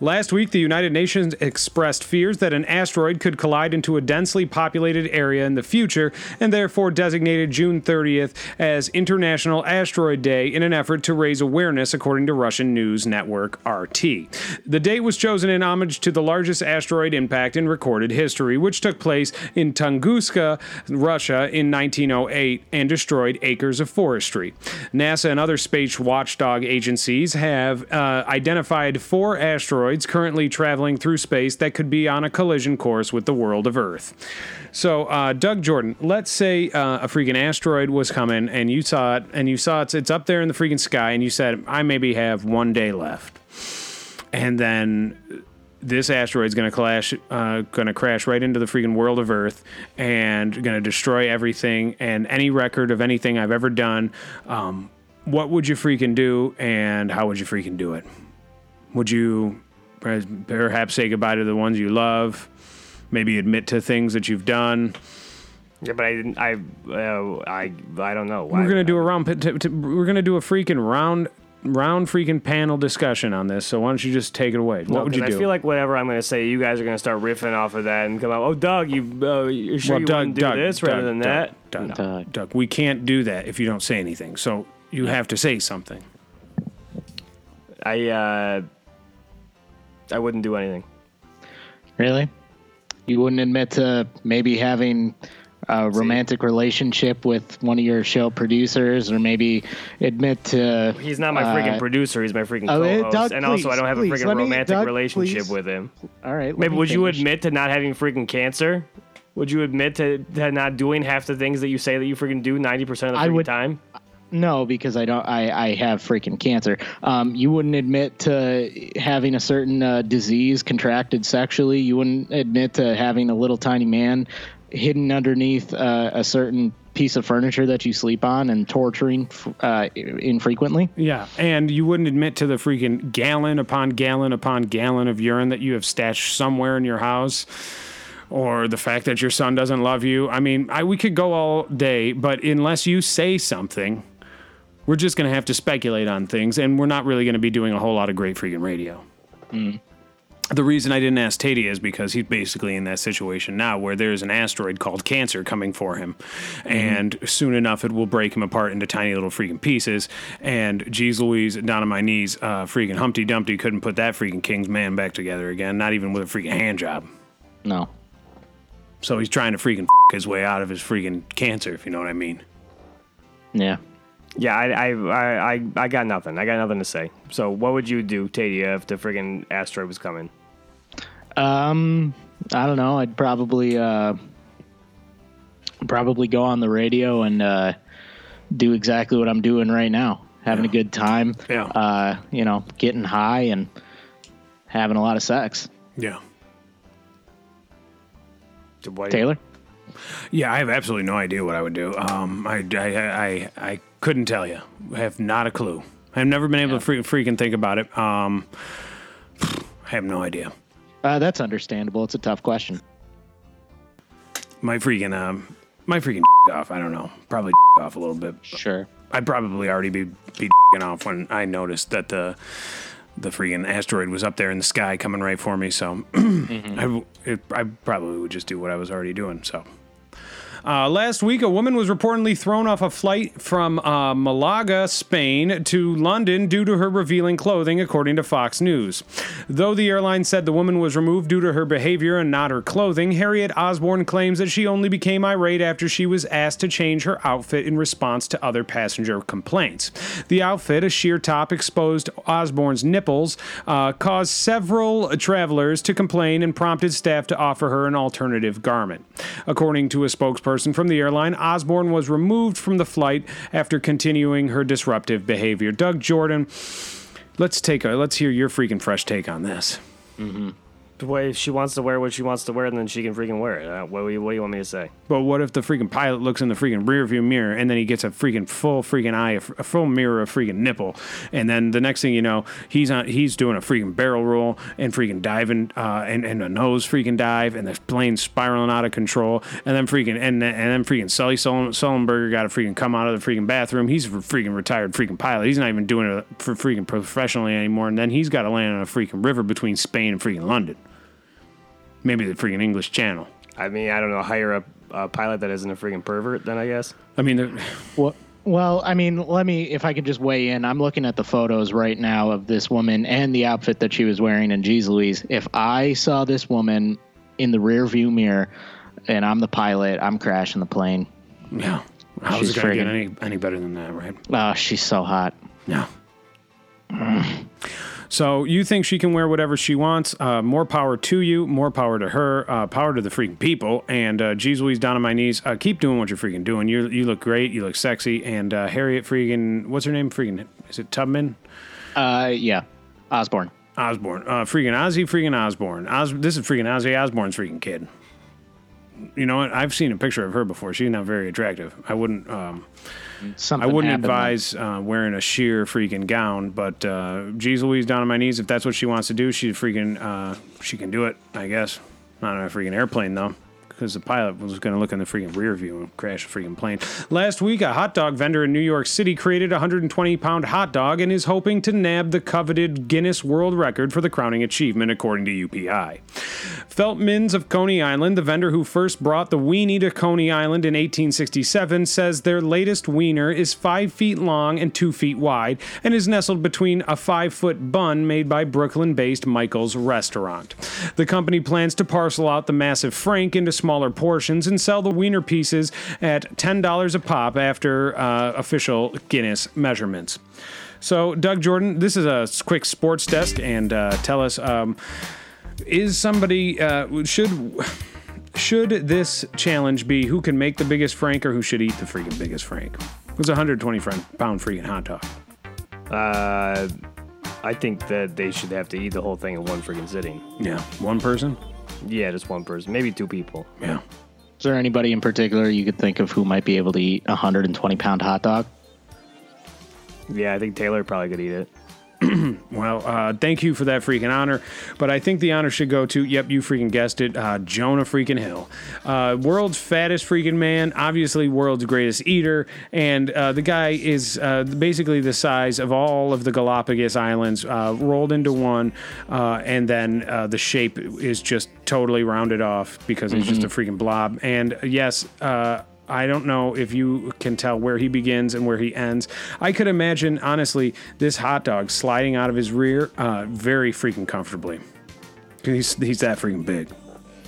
Last week, the United Nations expressed fears that an asteroid could collide into a densely populated area in the future and therefore designated June 30th as International Asteroid Day in an effort to raise awareness, according to Russian news network RT. The date was chosen in homage to the largest asteroid impact in recorded history, which took place in Tunguska, Russia in 1908 and destroyed acres of forestry. NASA and other space watchdog agencies have uh, identified four asteroids currently traveling through space that could be on a collision course with the world of Earth. So, uh, Doug Jordan, let's say uh, a freaking asteroid was coming and you saw it, and you saw it's it's up there in the freaking sky, and you said, "I maybe have one day left," and then this asteroid's going to crash, uh, going to crash right into the freaking world of Earth, and going to destroy everything and any record of anything I've ever done. Um, what would you freaking do, and how would you freaking do it? Would you perhaps say goodbye to the ones you love? Maybe admit to things that you've done. Yeah, but I didn't. I uh, I I don't know. We're gonna do a round. T- t- we're gonna do a freaking round, round freaking panel discussion on this. So why don't you just take it away? What would you do? I feel like whatever I'm going to say, you guys are going to start riffing off of that and come out. Oh, Doug, you uh, you're sure Well, you Doug, wouldn't do Doug, this Doug, rather than Doug, that? Doug, Doug. Doug, we can't do that if you don't say anything. So you have to say something. I uh, I wouldn't do anything. Really? You wouldn't admit to maybe having a romantic relationship with one of your show producers, or maybe admit to. He's not my uh, freaking producer. He's my freaking oh, eh, co-host, Doug, and also I don't have a freaking me- romantic Doug, relationship please. with him. All right. Maybe would you admit to not having freaking cancer? Would you admit to, to not doing half the things that you say that you freaking do ninety percent of the would- time? No, because I don't. I, I have freaking cancer. Um, you wouldn't admit to having a certain uh, disease contracted sexually. You wouldn't admit to having a little tiny man hidden underneath uh, a certain piece of furniture that you sleep on and torturing uh, infrequently. Yeah, and you wouldn't admit to the freaking gallon upon gallon upon gallon of urine that you have stashed somewhere in your house, or the fact that your son doesn't love you. I mean, I, we could go all day, but unless you say something, we're just going to have to speculate on things, and we're not really going to be doing a whole lot of great freaking radio. The reason I didn't ask Tady is because he's basically in that situation now where there's an asteroid called Cancer coming for him. And soon enough, it will break him apart into tiny little freaking pieces. And geez Louise, down on my knees, uh, freaking Humpty Dumpty couldn't put that freaking King's man back together again, not even with a freaking hand job. No. So he's trying to freaking his way out of his freaking cancer, if you know what I mean. Yeah. Yeah, I, I, I, I, I got nothing. I got nothing to say. So, what would you do, Tadia, if the friggin' asteroid was coming? Um, I don't know. I'd probably uh, probably go on the radio and uh, do exactly what I'm doing right now, having a good time. Yeah. Uh, you know, getting high and having a lot of sex. Yeah. Taylor. Yeah, I have absolutely no idea what I would do. Um, I, I, I, I couldn't tell you. I have not a clue. I've never been able to freaking, freaking think about it. Um, I have no idea. Uh, that's understandable. It's a tough question. My freaking, um, my freaking off. I don't know. Probably off a little bit. Sure. I'd probably already be be off when I noticed that the the freaking asteroid was up there in the sky coming right for me. So I, it, I probably would just do what I was already doing. So. Uh, last week, a woman was reportedly thrown off a flight from uh, Malaga, Spain, to London due to her revealing clothing, according to Fox News. Though the airline said the woman was removed due to her behavior and not her clothing, Harriet Osborne claims that she only became irate after she was asked to change her outfit in response to other passenger complaints. The outfit, a sheer top, exposed Osborne's nipples, uh, caused several travelers to complain and prompted staff to offer her an alternative garment. According to a spokesperson from the airline, Osborne was removed from the flight after continuing her disruptive behavior. Doug Jordan, let's take a let's hear your freaking fresh take on this. Mm-hmm. The way she wants to wear what she wants to wear, and then she can freaking wear it. Uh, what, do you, what do you want me to say? But what if the freaking pilot looks in the freaking rearview mirror and then he gets a freaking full freaking eye, a full mirror of freaking nipple, and then the next thing you know, he's on, he's doing a freaking barrel roll and freaking diving, uh, and, and a nose freaking dive, and the plane's spiraling out of control, and then freaking and and then freaking Sully Sullen, Sullenberger got to freaking come out of the freaking bathroom. He's a freaking retired freaking pilot. He's not even doing it for freaking professionally anymore, and then he's got to land on a freaking river between Spain and freaking London. Maybe the freaking English Channel. I mean, I don't know. Hire a, a uh, pilot that isn't a freaking pervert, then I guess. I mean, the- Well, well, I mean, let me, if I could just weigh in. I'm looking at the photos right now of this woman and the outfit that she was wearing in Jeez Louise. If I saw this woman in the rear view mirror and I'm the pilot, I'm crashing the plane. Yeah. How's She's it going to get any, any better than that, right? Oh, she's so hot. No. So you think she can wear whatever she wants? Uh, more power to you. More power to her. Uh, power to the freaking people. And uh, geez Louise, down on my knees. Uh, keep doing what you're freaking doing. You you look great. You look sexy. And uh, Harriet freaking what's her name? Freaking is it Tubman? Uh, yeah, Osborne. Osborne. Uh, freaking Ozzy freaking Osborne. Os- this is freaking Ozzy Osborne's freaking kid. You know what? I've seen a picture of her before. She's not very attractive. I wouldn't. Um, Something I wouldn't happened advise uh, wearing a sheer freaking gown, but uh, geez Louise, down on my knees. If that's what she wants to do, she freaking uh, she can do it. I guess not on a freaking airplane though, because the pilot was going to look in the freaking rear view and crash a freaking plane. Last week, a hot dog vendor in New York City created a 120 pound hot dog and is hoping to nab the coveted Guinness World Record for the crowning achievement, according to UPI. Feltmans of Coney Island, the vendor who first brought the weenie to Coney Island in 1867, says their latest wiener is five feet long and two feet wide and is nestled between a five foot bun made by Brooklyn based Michael's Restaurant. The company plans to parcel out the massive Frank into smaller smaller portions and sell the wiener pieces at $10 a pop after uh, official Guinness measurements. So, Doug Jordan, this is a quick sports desk, and uh, tell us um, is somebody, uh, should. Should this challenge be who can make the biggest Frank or who should eat the freaking biggest Frank? It's a 120 pound freaking hot dog. Uh, I think that they should have to eat the whole thing in one freaking sitting. Yeah, one person. Yeah, just one person, maybe two people. Yeah. Is there anybody in particular you could think of who might be able to eat a 120 pound hot dog? Yeah, I think Taylor probably could eat it. Well, uh, thank you for that freaking honor. But I think the honor should go to, yep, you freaking guessed it, uh, Jonah freaking Hill. Uh, world's fattest freaking man, obviously world's greatest eater. And uh, the guy is uh, basically the size of all of the Galapagos Islands uh, rolled into one. Uh, and then uh, the shape is just totally rounded off because it's just a freaking blob. And yes, uh, I don't know if you can tell where he begins and where he ends. I could imagine, honestly, this hot dog sliding out of his rear uh, very freaking comfortably. He's, he's that freaking big.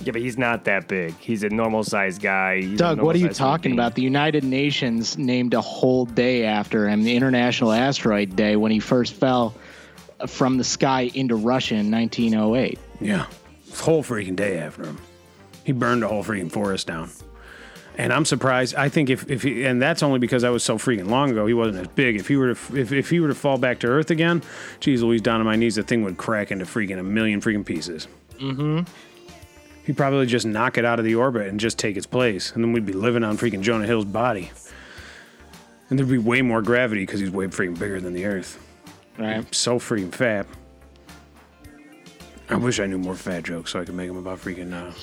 Yeah, but he's not that big. He's a normal sized guy. He's Doug, what are you talking about? The United Nations named a whole day after him, the International Asteroid Day, when he first fell from the sky into Russia in 1908. Yeah. It's a whole freaking day after him. He burned a whole freaking forest down. And I'm surprised. I think if, if he, and that's only because I was so freaking long ago. He wasn't as big. If he were to if, if he were to fall back to Earth again, geez, Louise, down on my knees, the thing would crack into freaking a million freaking pieces. Mm-hmm. He'd probably just knock it out of the orbit and just take its place, and then we'd be living on freaking Jonah Hill's body. And there'd be way more gravity because he's way freaking bigger than the Earth. Right. So freaking fat. I wish I knew more fat jokes so I could make them about freaking. Uh,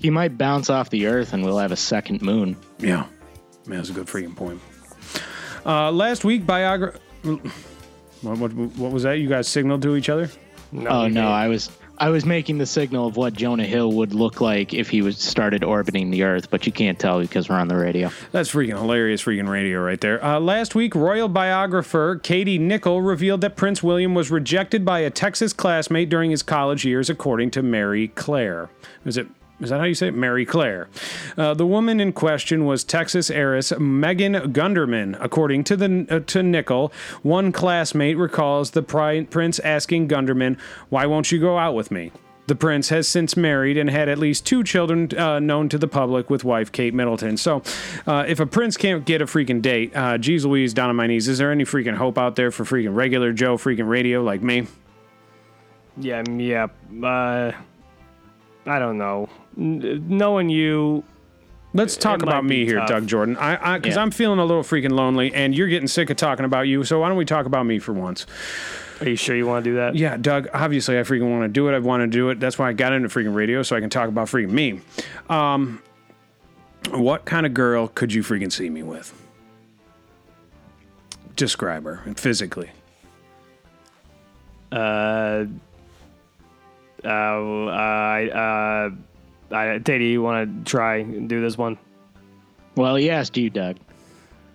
He might bounce off the Earth and we'll have a second moon. Yeah, man, that's a good freaking point. Uh, last week, Biogra. What, what, what was that? You guys signaled to each other? No, Oh no. I was I was making the signal of what Jonah Hill would look like if he was started orbiting the Earth, but you can't tell because we're on the radio. That's freaking hilarious, freaking radio right there. Uh, last week, royal biographer Katie Nicholl revealed that Prince William was rejected by a Texas classmate during his college years, according to Mary Claire. Is it? Is that how you say it? Mary Claire. Uh, the woman in question was Texas heiress Megan Gunderman. According to the uh, to Nicholl, one classmate recalls the pri- prince asking Gunderman, "Why won't you go out with me?" The prince has since married and had at least two children uh, known to the public with wife Kate Middleton. So, uh, if a prince can't get a freaking date, uh, geez Louise, down on my knees, is there any freaking hope out there for freaking regular Joe freaking radio like me? Yeah, mm, yeah. I don't know. N- knowing you, Let's talk It might about me be here, tough. Doug Jordan. I because Yeah. I'm feeling a little freaking lonely, and you're getting sick of talking about you. So why don't we talk about me for once? are you sure you want to do that? Yeah, Doug. Obviously, I freaking want to do it. I want to do it. That's why I got into freaking radio, so I can talk about freaking me. Um, what kind of girl could you freaking see me with? Describe her physically. Uh, uh, I, uh, I, Teddy, you want to try and do this one? Well, he asked you, Doug.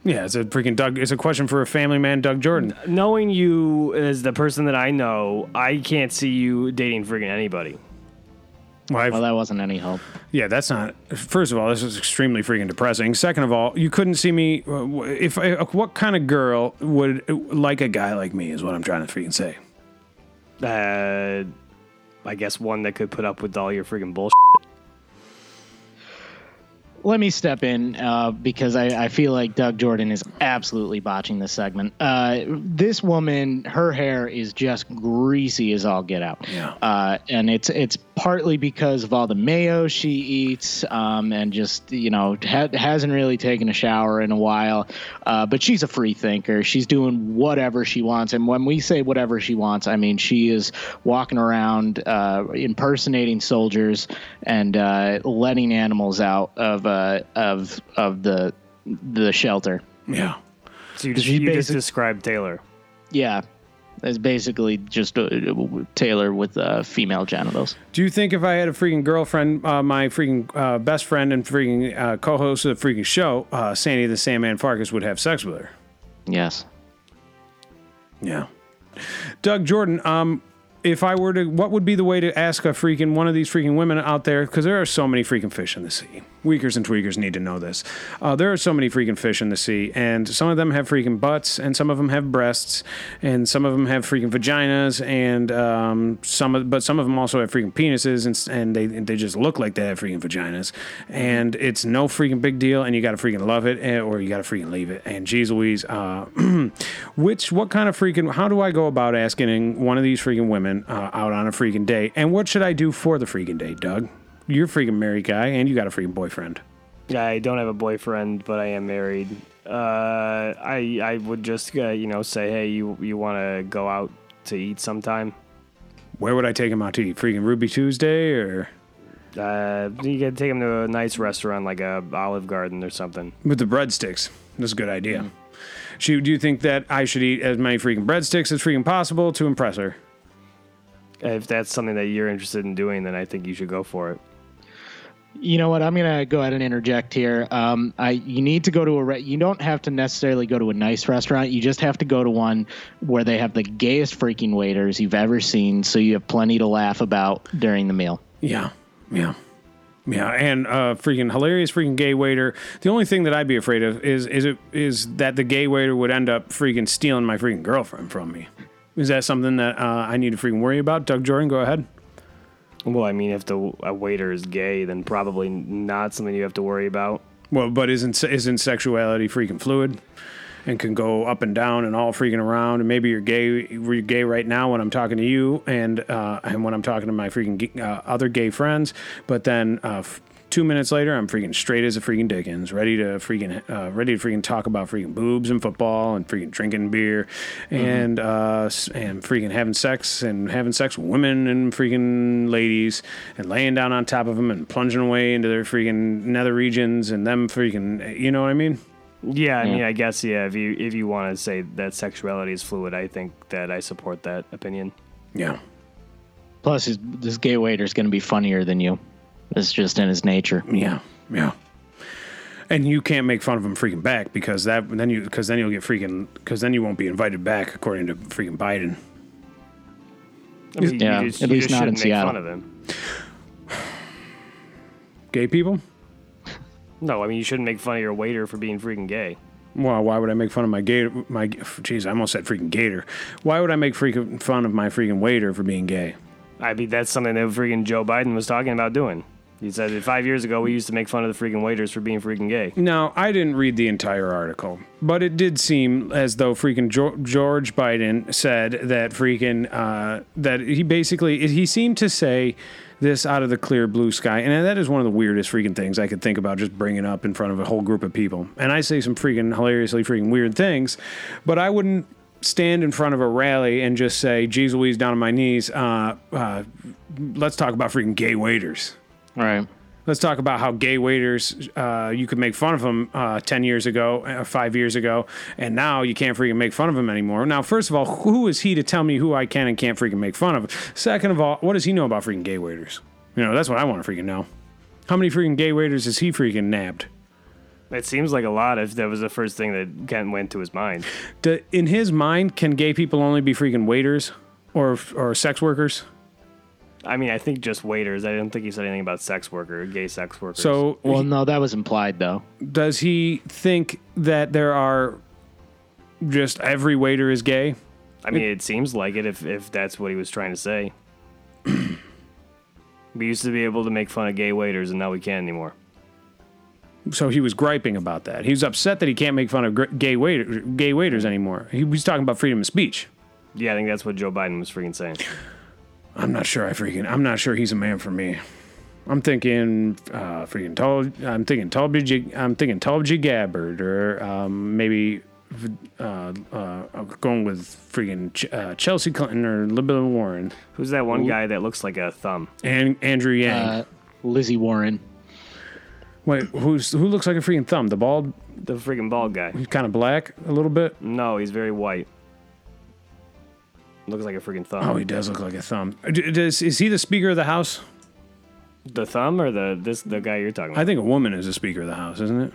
Yeah, it's a freaking Doug. It's a question for a family man, Doug Jordan. Knowing you as the person that I know, I can't see you dating friggin' anybody. Well, I've- Well, that wasn't any help. Yeah, that's not. First of all, this is extremely freaking depressing. Second of all, you couldn't see me. uh, If uh, what kind of girl would uh, like a guy like me? Is what I'm trying to freaking say. Uh, I guess one that could put up with all your friggin' bullshit. Let me step in uh, because I, I feel like Doug Jordan is absolutely botching this segment. Uh, this woman, her hair is just greasy as all get out. Yeah. Uh, and it's it's partly because of all the mayo she eats, um, and just you know ha- hasn't really taken a shower in a while. Uh, but she's a free thinker. She's doing whatever she wants, and when we say whatever she wants, I mean she is walking around uh, impersonating soldiers and uh, letting animals out of uh, of of the the shelter. Yeah. So you just, She you just described Taylor. Yeah. It's basically just uh, Taylor with uh, female genitals. Do you think if I had a freaking girlfriend, uh, my freaking uh, best friend and freaking uh, co-host of the freaking show, uh, Sandy the Sandman Farkas, would have sex with her? Yes. Yeah. Doug Jordan, um, if I were to, what would be the way to ask a freaking one of these freaking women out there? Because there are so many freaking fish in the sea. Weakers and tweakers need to know this. Uh, there are so many freaking fish in the sea, and some of them have freaking butts, and some of them have breasts, and some of them have freaking vaginas, and um, some of, but some of them also have freaking penises, and, and they they just look like they have freaking vaginas, and it's no freaking big deal, and you got to freaking love it, eh, or you got to freaking leave it. And geez Louise, uh, which what kind of freaking? How do I go about asking one of these freaking women uh, out on a freaking date, and what should I do for the freaking date, Doug? You're a freaking married guy, and you got a freaking boyfriend. I don't have a boyfriend, but I am married. Uh, I I would just uh, you know say, hey, you you want to go out to eat sometime? Where would I take him out to eat? Freaking Ruby Tuesday, or Uh, you could take him to a nice restaurant like a Olive Garden or something. with the breadsticks? That's a good idea. She, do you think that I should eat as many freaking breadsticks as freaking possible to impress her? If that's something that you're interested in doing, then I think you should go for it. You know what? I'm gonna go ahead and interject here. Um, I you need to go to a re- you don't have to necessarily go to a nice restaurant. You just have to go to one where they have the gayest freaking waiters you've ever seen, so you have plenty to laugh about during the meal. Yeah, yeah, yeah. And uh, freaking hilarious, freaking gay waiter. The only thing that I'd be afraid of is is it is that the gay waiter would end up freaking stealing my freaking girlfriend from me. Is that something that uh, I need to freaking worry about? Doug Jordan, go ahead. Well, I mean, if the a waiter is gay, then probably not something you have to worry about. Well, but isn't isn't sexuality freaking fluid? And can go up and down and all freaking around. And maybe you're gay. You're gay right now when I'm talking to you, and uh, and when I'm talking to my freaking uh, other gay friends. But then uh, f- two minutes later, I'm freaking straight as a freaking Dickens, ready to freaking uh, ready to freaking talk about freaking boobs and football and freaking drinking beer and uh, and freaking having sex and having sex with women and freaking ladies and laying down on top of them and plunging away into their freaking nether regions and them freaking. You know what I mean? Yeah, I mean, I guess yeah. If you if you want to say that sexuality is fluid, I think that I support that opinion. Yeah. Plus, this gay waiter is gonna be funnier than you. It's just in his nature. Yeah, yeah. And you can't make fun of him freaking back because that then you because then you'll get freaking because then you won't be invited back according to freaking Biden. I mean, Yeah, just, at least not in shouldn't fun Seattle. of him. Gay people? No, I mean you shouldn't make fun of your waiter for being freaking gay. Well, why would I make fun of my gator? My jeez, I almost said freaking gator. Why would I make freaking fun of my freaking waiter for being gay? I mean that's something that freaking Joe Biden was talking about doing. He said that five years ago we used to make fun of the freaking waiters for being freaking gay. Now, I didn't read the entire article, but it did seem as though freaking jo- George Biden said that freaking uh, that he basically he seemed to say this out of the clear blue sky, and that is one of the weirdest freaking things I could think about just bringing up in front of a whole group of people. And I say some freaking hilariously freaking weird things, but I wouldn't stand in front of a rally and just say, "Geez Louise, down on my knees." Uh, uh, let's talk about freaking gay waiters. Right. Let's talk about how gay waiters, uh, you could make fun of them uh, 10 years ago, uh, five years ago, and now you can't freaking make fun of them anymore. Now, first of all, who is he to tell me who I can and can't freaking make fun of? Second of all, what does he know about freaking gay waiters? You know, that's what I want to freaking know. How many freaking gay waiters has he freaking nabbed? It seems like a lot if that was the first thing that Kent went to his mind. Do, in his mind, can gay people only be freaking waiters or, or sex workers? I mean, I think just waiters. I didn't think he said anything about sex worker, gay sex workers. So, Well, no, that was implied though. does he think that there are just every waiter is gay? I mean, it seems like it if if that's what he was trying to say. we used to be able to make fun of gay waiters, and now we can't anymore. so he was griping about that. He was upset that he can't make fun of gr- gay waiter, gay waiters anymore. He was talking about freedom of speech. Yeah, I think that's what Joe Biden was freaking saying. I'm not sure. I freaking. I'm not sure he's a man for me. I'm thinking uh, freaking tall. I'm thinking Tulby. I'm thinking Tulby Gabbard, or um, maybe uh, uh, going with freaking Ch- uh, Chelsea Clinton or Elizabeth Warren Who's that one guy that looks like a thumb? and Andrew Yang. Uh, Lizzie Warren. Wait, who's who looks like a freaking thumb? The bald, The freaking bald guy. he's kind of black a little bit. No, he's very white. Looks like a freaking thumb. Oh, he does look like a thumb. D- Does, is he the Speaker of the House? The thumb or the this the guy you're talking about? I think a woman is the Speaker of the House, isn't it?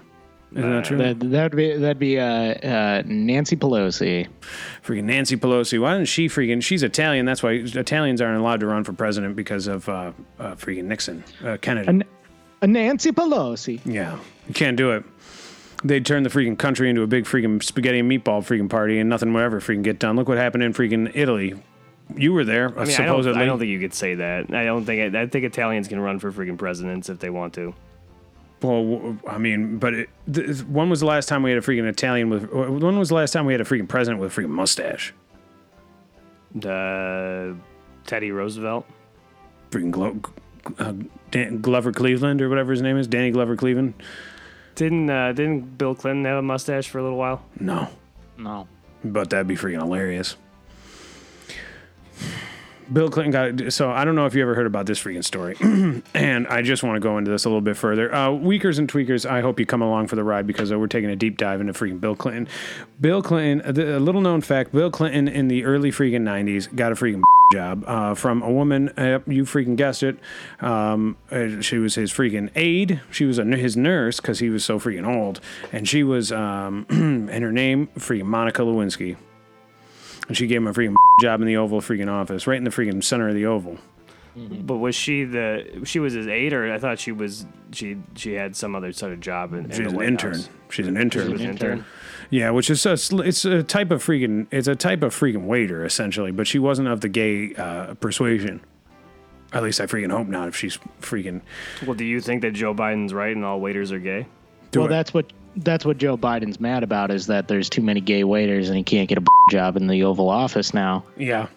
Isn't that true? That that'd be that'd be uh, uh, Nancy Pelosi. freaking Nancy Pelosi. Why doesn't she freaking? She's Italian. That's why Italians aren't allowed to run for president because of uh, uh, freaking Nixon, uh, Kennedy. An- a Nancy Pelosi. yeah, you can't do it. They'd turn the freaking country into a big freaking spaghetti and meatball freaking party, and nothing would ever freaking get done. Look what happened in freaking Italy. You were there, I mean, I don't, supposedly. I don't think you could say that. I don't think. I think Italians can run for freaking presidents if they want to. Well, I mean, but it, th- when was the last time we had a freaking Italian with? When was the last time we had a freaking president with a freaking mustache? The Teddy Roosevelt. Freaking Glo- uh, Dan- Glover Cleveland or whatever his name is, Danny Glover Cleveland. Didn't uh, didn't Bill Clinton have a mustache for a little while? No, No. but that'd be freaking hilarious. Bill Clinton got so I don't know if you ever heard about this freaking story, and I just want to go into this a little bit further. Uh, Weakers and tweakers, I hope you come along for the ride because uh, we're taking a deep dive into freaking Bill Clinton. Bill Clinton, a little known fact: Bill Clinton in the early freaking '90s got a freaking job uh, from a woman. Uh, you freaking guessed it. Um, uh, she was his freaking aide. She was a, his nurse because he was so freaking old, and she was um, and her name freaking Monica Lewinsky. And she gave him a freaking job in the Oval freaking office, right in the freaking center of the Oval. But was she the? She was his aide, or I thought she was. She she had some other sort of job in, in She's the an White intern. House. She's an She intern. was an intern. Yeah, which is a sl- it's a type of freaking it's a type of freaking waiter essentially, but she wasn't of the gay uh, persuasion. At least I freaking hope not. If she's freaking Well, do you think that Joe Biden's right and all waiters are gay? Do well, it. that's what that's what Joe Biden's mad about is that there's too many gay waiters and he can't get a job in the Oval Office now. Yeah.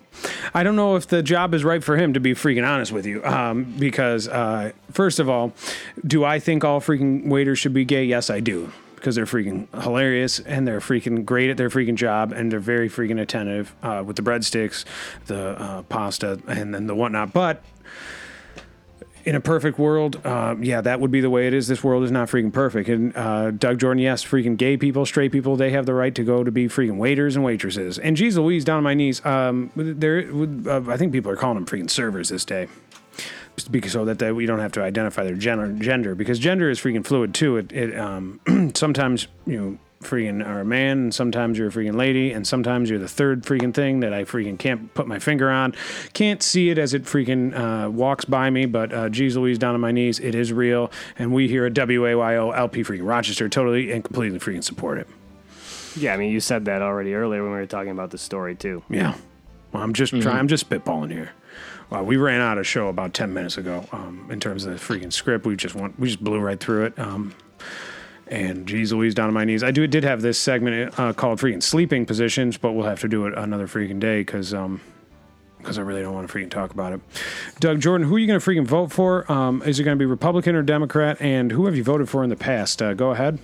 I don't know if the job is right for him, to be freaking honest with you. Um, because, uh, first of all, do I think all freaking waiters should be gay? Yes, I do. Because they're freaking hilarious and they're freaking great at their freaking job and they're very freaking attentive uh, with the breadsticks, the uh, pasta, and then the whatnot. But in a perfect world, uh, yeah, that would be the way it is. This world is not freaking perfect. And uh, Doug Jordan, yes, freaking gay people, straight people, they have the right to go to be freaking waiters and waitresses. And geez Louise, down on my knees, um, there, uh, I think people are calling them freaking servers this day. Because so that they, we don't have to identify their gender, gender because gender is freaking fluid too. It, it um, sometimes you know freaking are a man, and sometimes you're a freaking lady, and sometimes you're the third freaking thing that I freaking can't put my finger on. Can't see it as it freaking uh, walks by me, but uh, geez Louise, down on my knees, it is real. And we here at WAYO LP freaking Rochester totally and completely freaking support it. Yeah, I mean, you said that already earlier when we were talking about the story too. Yeah. Well, I'm just trying. I'm just spitballing here. We ran out of show about ten minutes ago. Um, in terms of the freaking script, we just want we just blew right through it. Um, and geez Louise, down on my knees. I do did have this segment uh, called freaking sleeping positions, but we'll have to do it another freaking day because um because I really don't want to freaking talk about it. Doug Jordan, who are you going to freaking vote for? Um, is it going to be Republican or Democrat? And who have you voted for in the past? Uh, go ahead.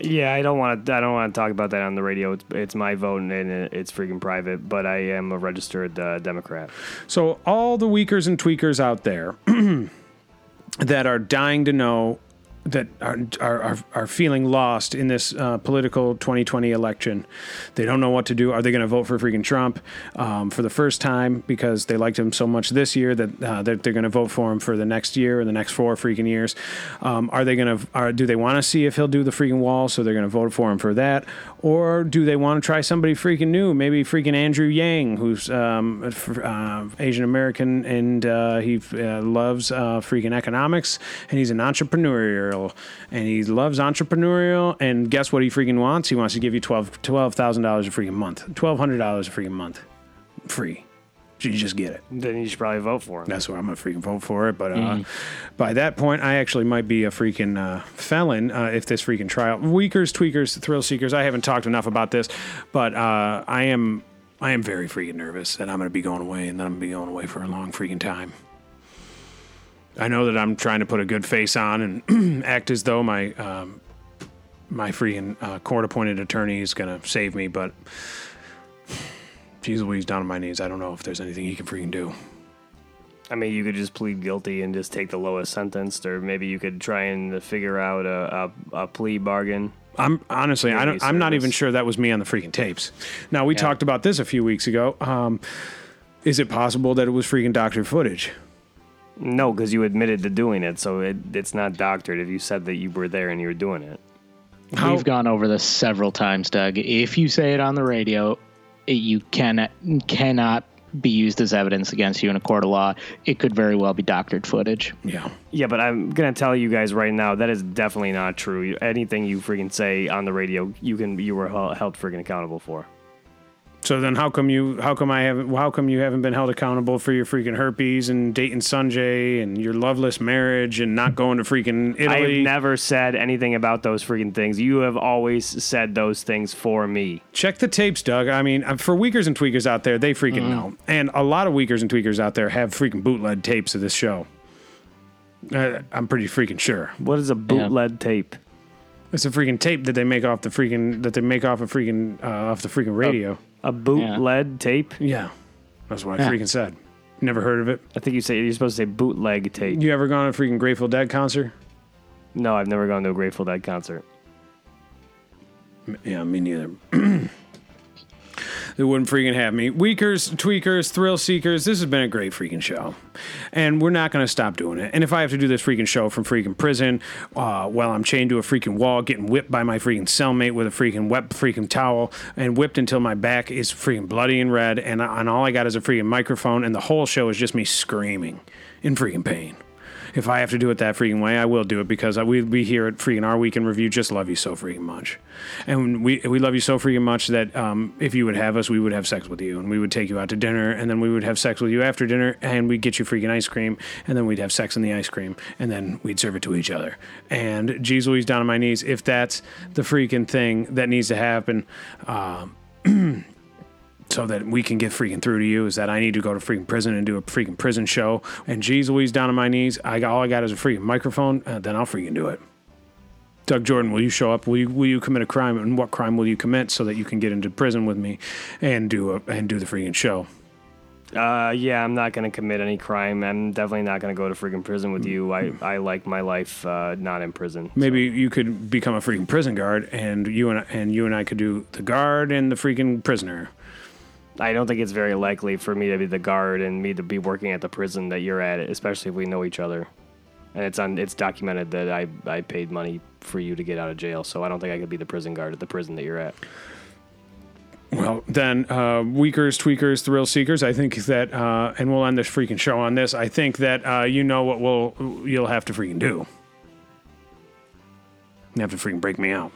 Yeah, I don't want to. I don't want to talk about that on the radio. It's, it's my vote and it's freaking private. But I am a registered uh, Democrat. So all the weakers and tweakers out there that are dying to know that are are, are, feeling lost in this uh, political 2020 election. They don't know what to do. Are they going to vote for freaking Trump um, for the first time because they liked him so much this year that uh, that they're going to vote for him for the next year or the next four freaking years? Um, are they going to? Do they want to see if he'll do the freaking wall? So they're going to vote for him for that, or do they want to try somebody freaking new? Maybe freaking Andrew Yang, who's um, uh, Asian American and uh, he uh, loves uh, freaking economics and he's an entrepreneurial and he loves entrepreneurial. And guess what he freaking wants? He wants to give you twelve twelve thousand dollars a freaking month, twelve hundred dollars a freaking month, free. You just get it. Then you should probably vote for him. That's why I'm gonna freaking vote for it. But uh, by that point, I actually might be a freaking uh, felon uh, if this freaking trial. Weakers, tweakers, thrill seekers. I haven't talked enough about this, but uh, I am I am very freaking nervous that I'm gonna be going away, and then I'm gonna be going away for a long freaking time. I know that I'm trying to put a good face on and act as though my um, my freaking uh, court-appointed attorney is gonna save me, but. Geez Louise, down on my knees. I don't know if there's anything he can freaking do. I mean, you could just plead guilty and just take the lowest sentence, or maybe you could try and figure out a, a, a plea bargain. I'm honestly, I don't, I'm not even sure that was me on the freaking tapes. Now we talked about this a few weeks ago. Um, is it possible that it was freaking doctor footage? No, because you admitted to doing it, so it, it's not doctored if you said that you were there and you were doing it. How- We've gone over this several times, Doug. If you say it on the radio, it, you cannot cannot be used as evidence against you in a court of law. It could very well be doctored footage. Yeah. Yeah, but I'm gonna tell you guys right now that is definitely not true. Anything you freaking say on the radio, you can you were held freaking accountable for. So then, how come you? How come I haven't? How come you haven't been held accountable for your freaking herpes and dating Sanjay and your loveless marriage and not going to freaking Italy? I Italy? have never said anything about those freaking things. You have always said those things for me. Check the tapes, Doug. I mean, uh, for weakers and tweakers out there, they freaking know, and a lot of weakers and tweakers out there have freaking bootleg tapes of this show. Uh, I'm pretty freaking sure. What is a bootleg tape? It's a freaking tape that they make off the freaking that they make off a freaking uh, off the freaking radio. A bootleg tape? Yeah, that's what I Yeah. freaking said. Never heard of it. I think you say you're supposed to say bootleg tape. You ever gone to a freaking Grateful Dead concert? No, I've never gone to a Grateful Dead concert. Yeah, me neither. they wouldn't freaking have me. Weakers, tweakers, thrill seekers. This has been a great freaking show, and we're not going to stop doing it. And if I have to do this freaking show from freaking prison, uh, while I'm chained to a freaking wall, getting whipped by my freaking cellmate with a freaking wet freaking towel, and whipped until my back is freaking bloody and red, and, and all I got is a freaking microphone, and the whole show is just me screaming in freaking pain. If I have to do it that freaking way, I will do it because we we here at freaking our weekend review just love you so freaking much, and we we love you so freaking much that um, if you would have us, we would have sex with you, and we would take you out to dinner, and then we would have sex with you after dinner, and we'd get you freaking ice cream, and then we'd have sex in the ice cream, and then we'd serve it to each other. And geez Louise down on my knees, if that's the freaking thing that needs to happen. Um, so that we can get freaking through to you is that I need to go to freaking prison and do a freaking prison show. And geez Louise, down on my knees, I got all I got is a freaking microphone, uh, then I'll freaking do it. Doug Jordan, will you show up? Will you will you commit a crime, and what crime will you commit so that you can get into prison with me and do a and do the freaking show? Uh, yeah, I'm not gonna commit any crime. I'm definitely not gonna go to freaking prison with you. I, I like my life uh, not in prison. Maybe you could become a freaking prison guard, and you and and you and I could do the guard and the freaking prisoner. I don't think it's very likely for me to be the guard and me to be working at the prison that you're at, especially if we know each other. And it's on it's documented that I, I paid money for you to get out of jail, so I don't think I could be the prison guard at the prison that you're at. Well, then, uh, weakers, tweakers, thrill seekers. I think that, uh, and we'll end this freaking show on this. I think that uh, you know what we'll you'll have to freaking do. You have to freaking break me out,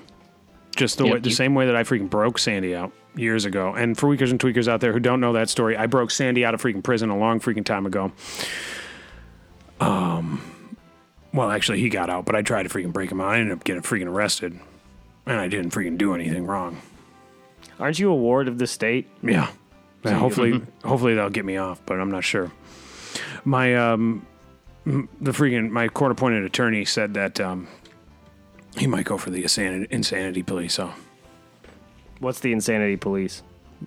just the Yep, way, the you- same way that I freaking broke Sandy out years ago. And for weakers and tweakers out there who don't know that story, I broke Sandy out of freaking prison a long freaking time ago. Um, well, actually, he got out, but I tried to freaking break him out. I ended up getting freaking arrested, and I didn't freaking do anything wrong. Aren't you a ward of the state? Yeah. And hopefully, hopefully they'll get me off, but I'm not sure. My um, the freaking my court appointed attorney said that um, he might go for the insanity, insanity plea. So What's the insanity police?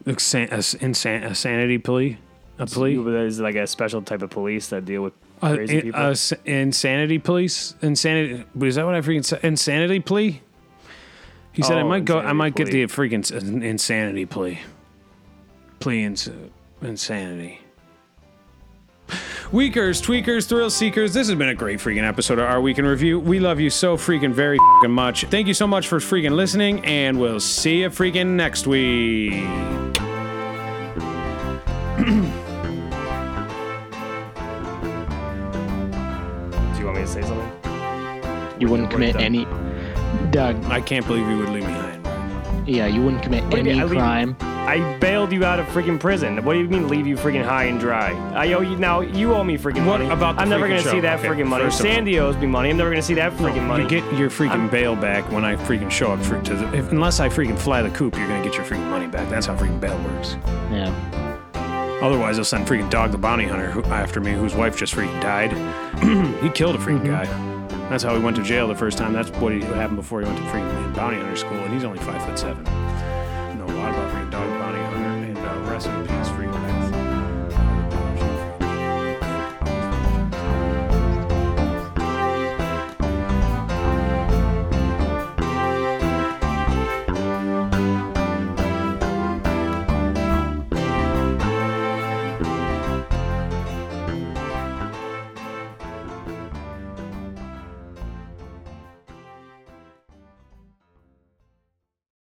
A s- insan- a sanity plea, a plea, Is it like a special type of police that deal with uh, crazy in- people? uh, insanity police, insanity. Is that what I freaking said? Insanity plea. He said I Oh, might go. I insanity might get the freaking insanity plea. Plea ins- insanity. Weakers, tweakers, thrill seekers. This has been a great freaking episode of our week in review. We love you so freaking very freaking much. Thank you so much for freaking listening, and we'll see you freaking next week. Do you want me to say something? You wouldn't What commit the- any. Doug, I can't believe you would leave me high and dry. yeah, you wouldn't commit do any I leave- crime. I bailed you out of freaking prison. What do you mean leave you freaking high and dry? I owe you now. You owe me freaking What money. about the I'm never freaking gonna show? see that Okay, freaking money. first of all- Sandy owes me money. I'm never gonna see that freaking money. You get your freaking bail back when I freaking show up for, to the. If, unless I freaking fly the coop, you're gonna get your freaking money back. That's how freaking bail works. Yeah. Otherwise, they'll send freaking Dog the Bounty Hunter who, after me, whose wife just freaking died. he killed a freaking mm-hmm. guy. That's how he went to jail the first time. That's what, he, what happened before he went to freaking bounty hunter school, and he's only five foot seven rest in peace for you.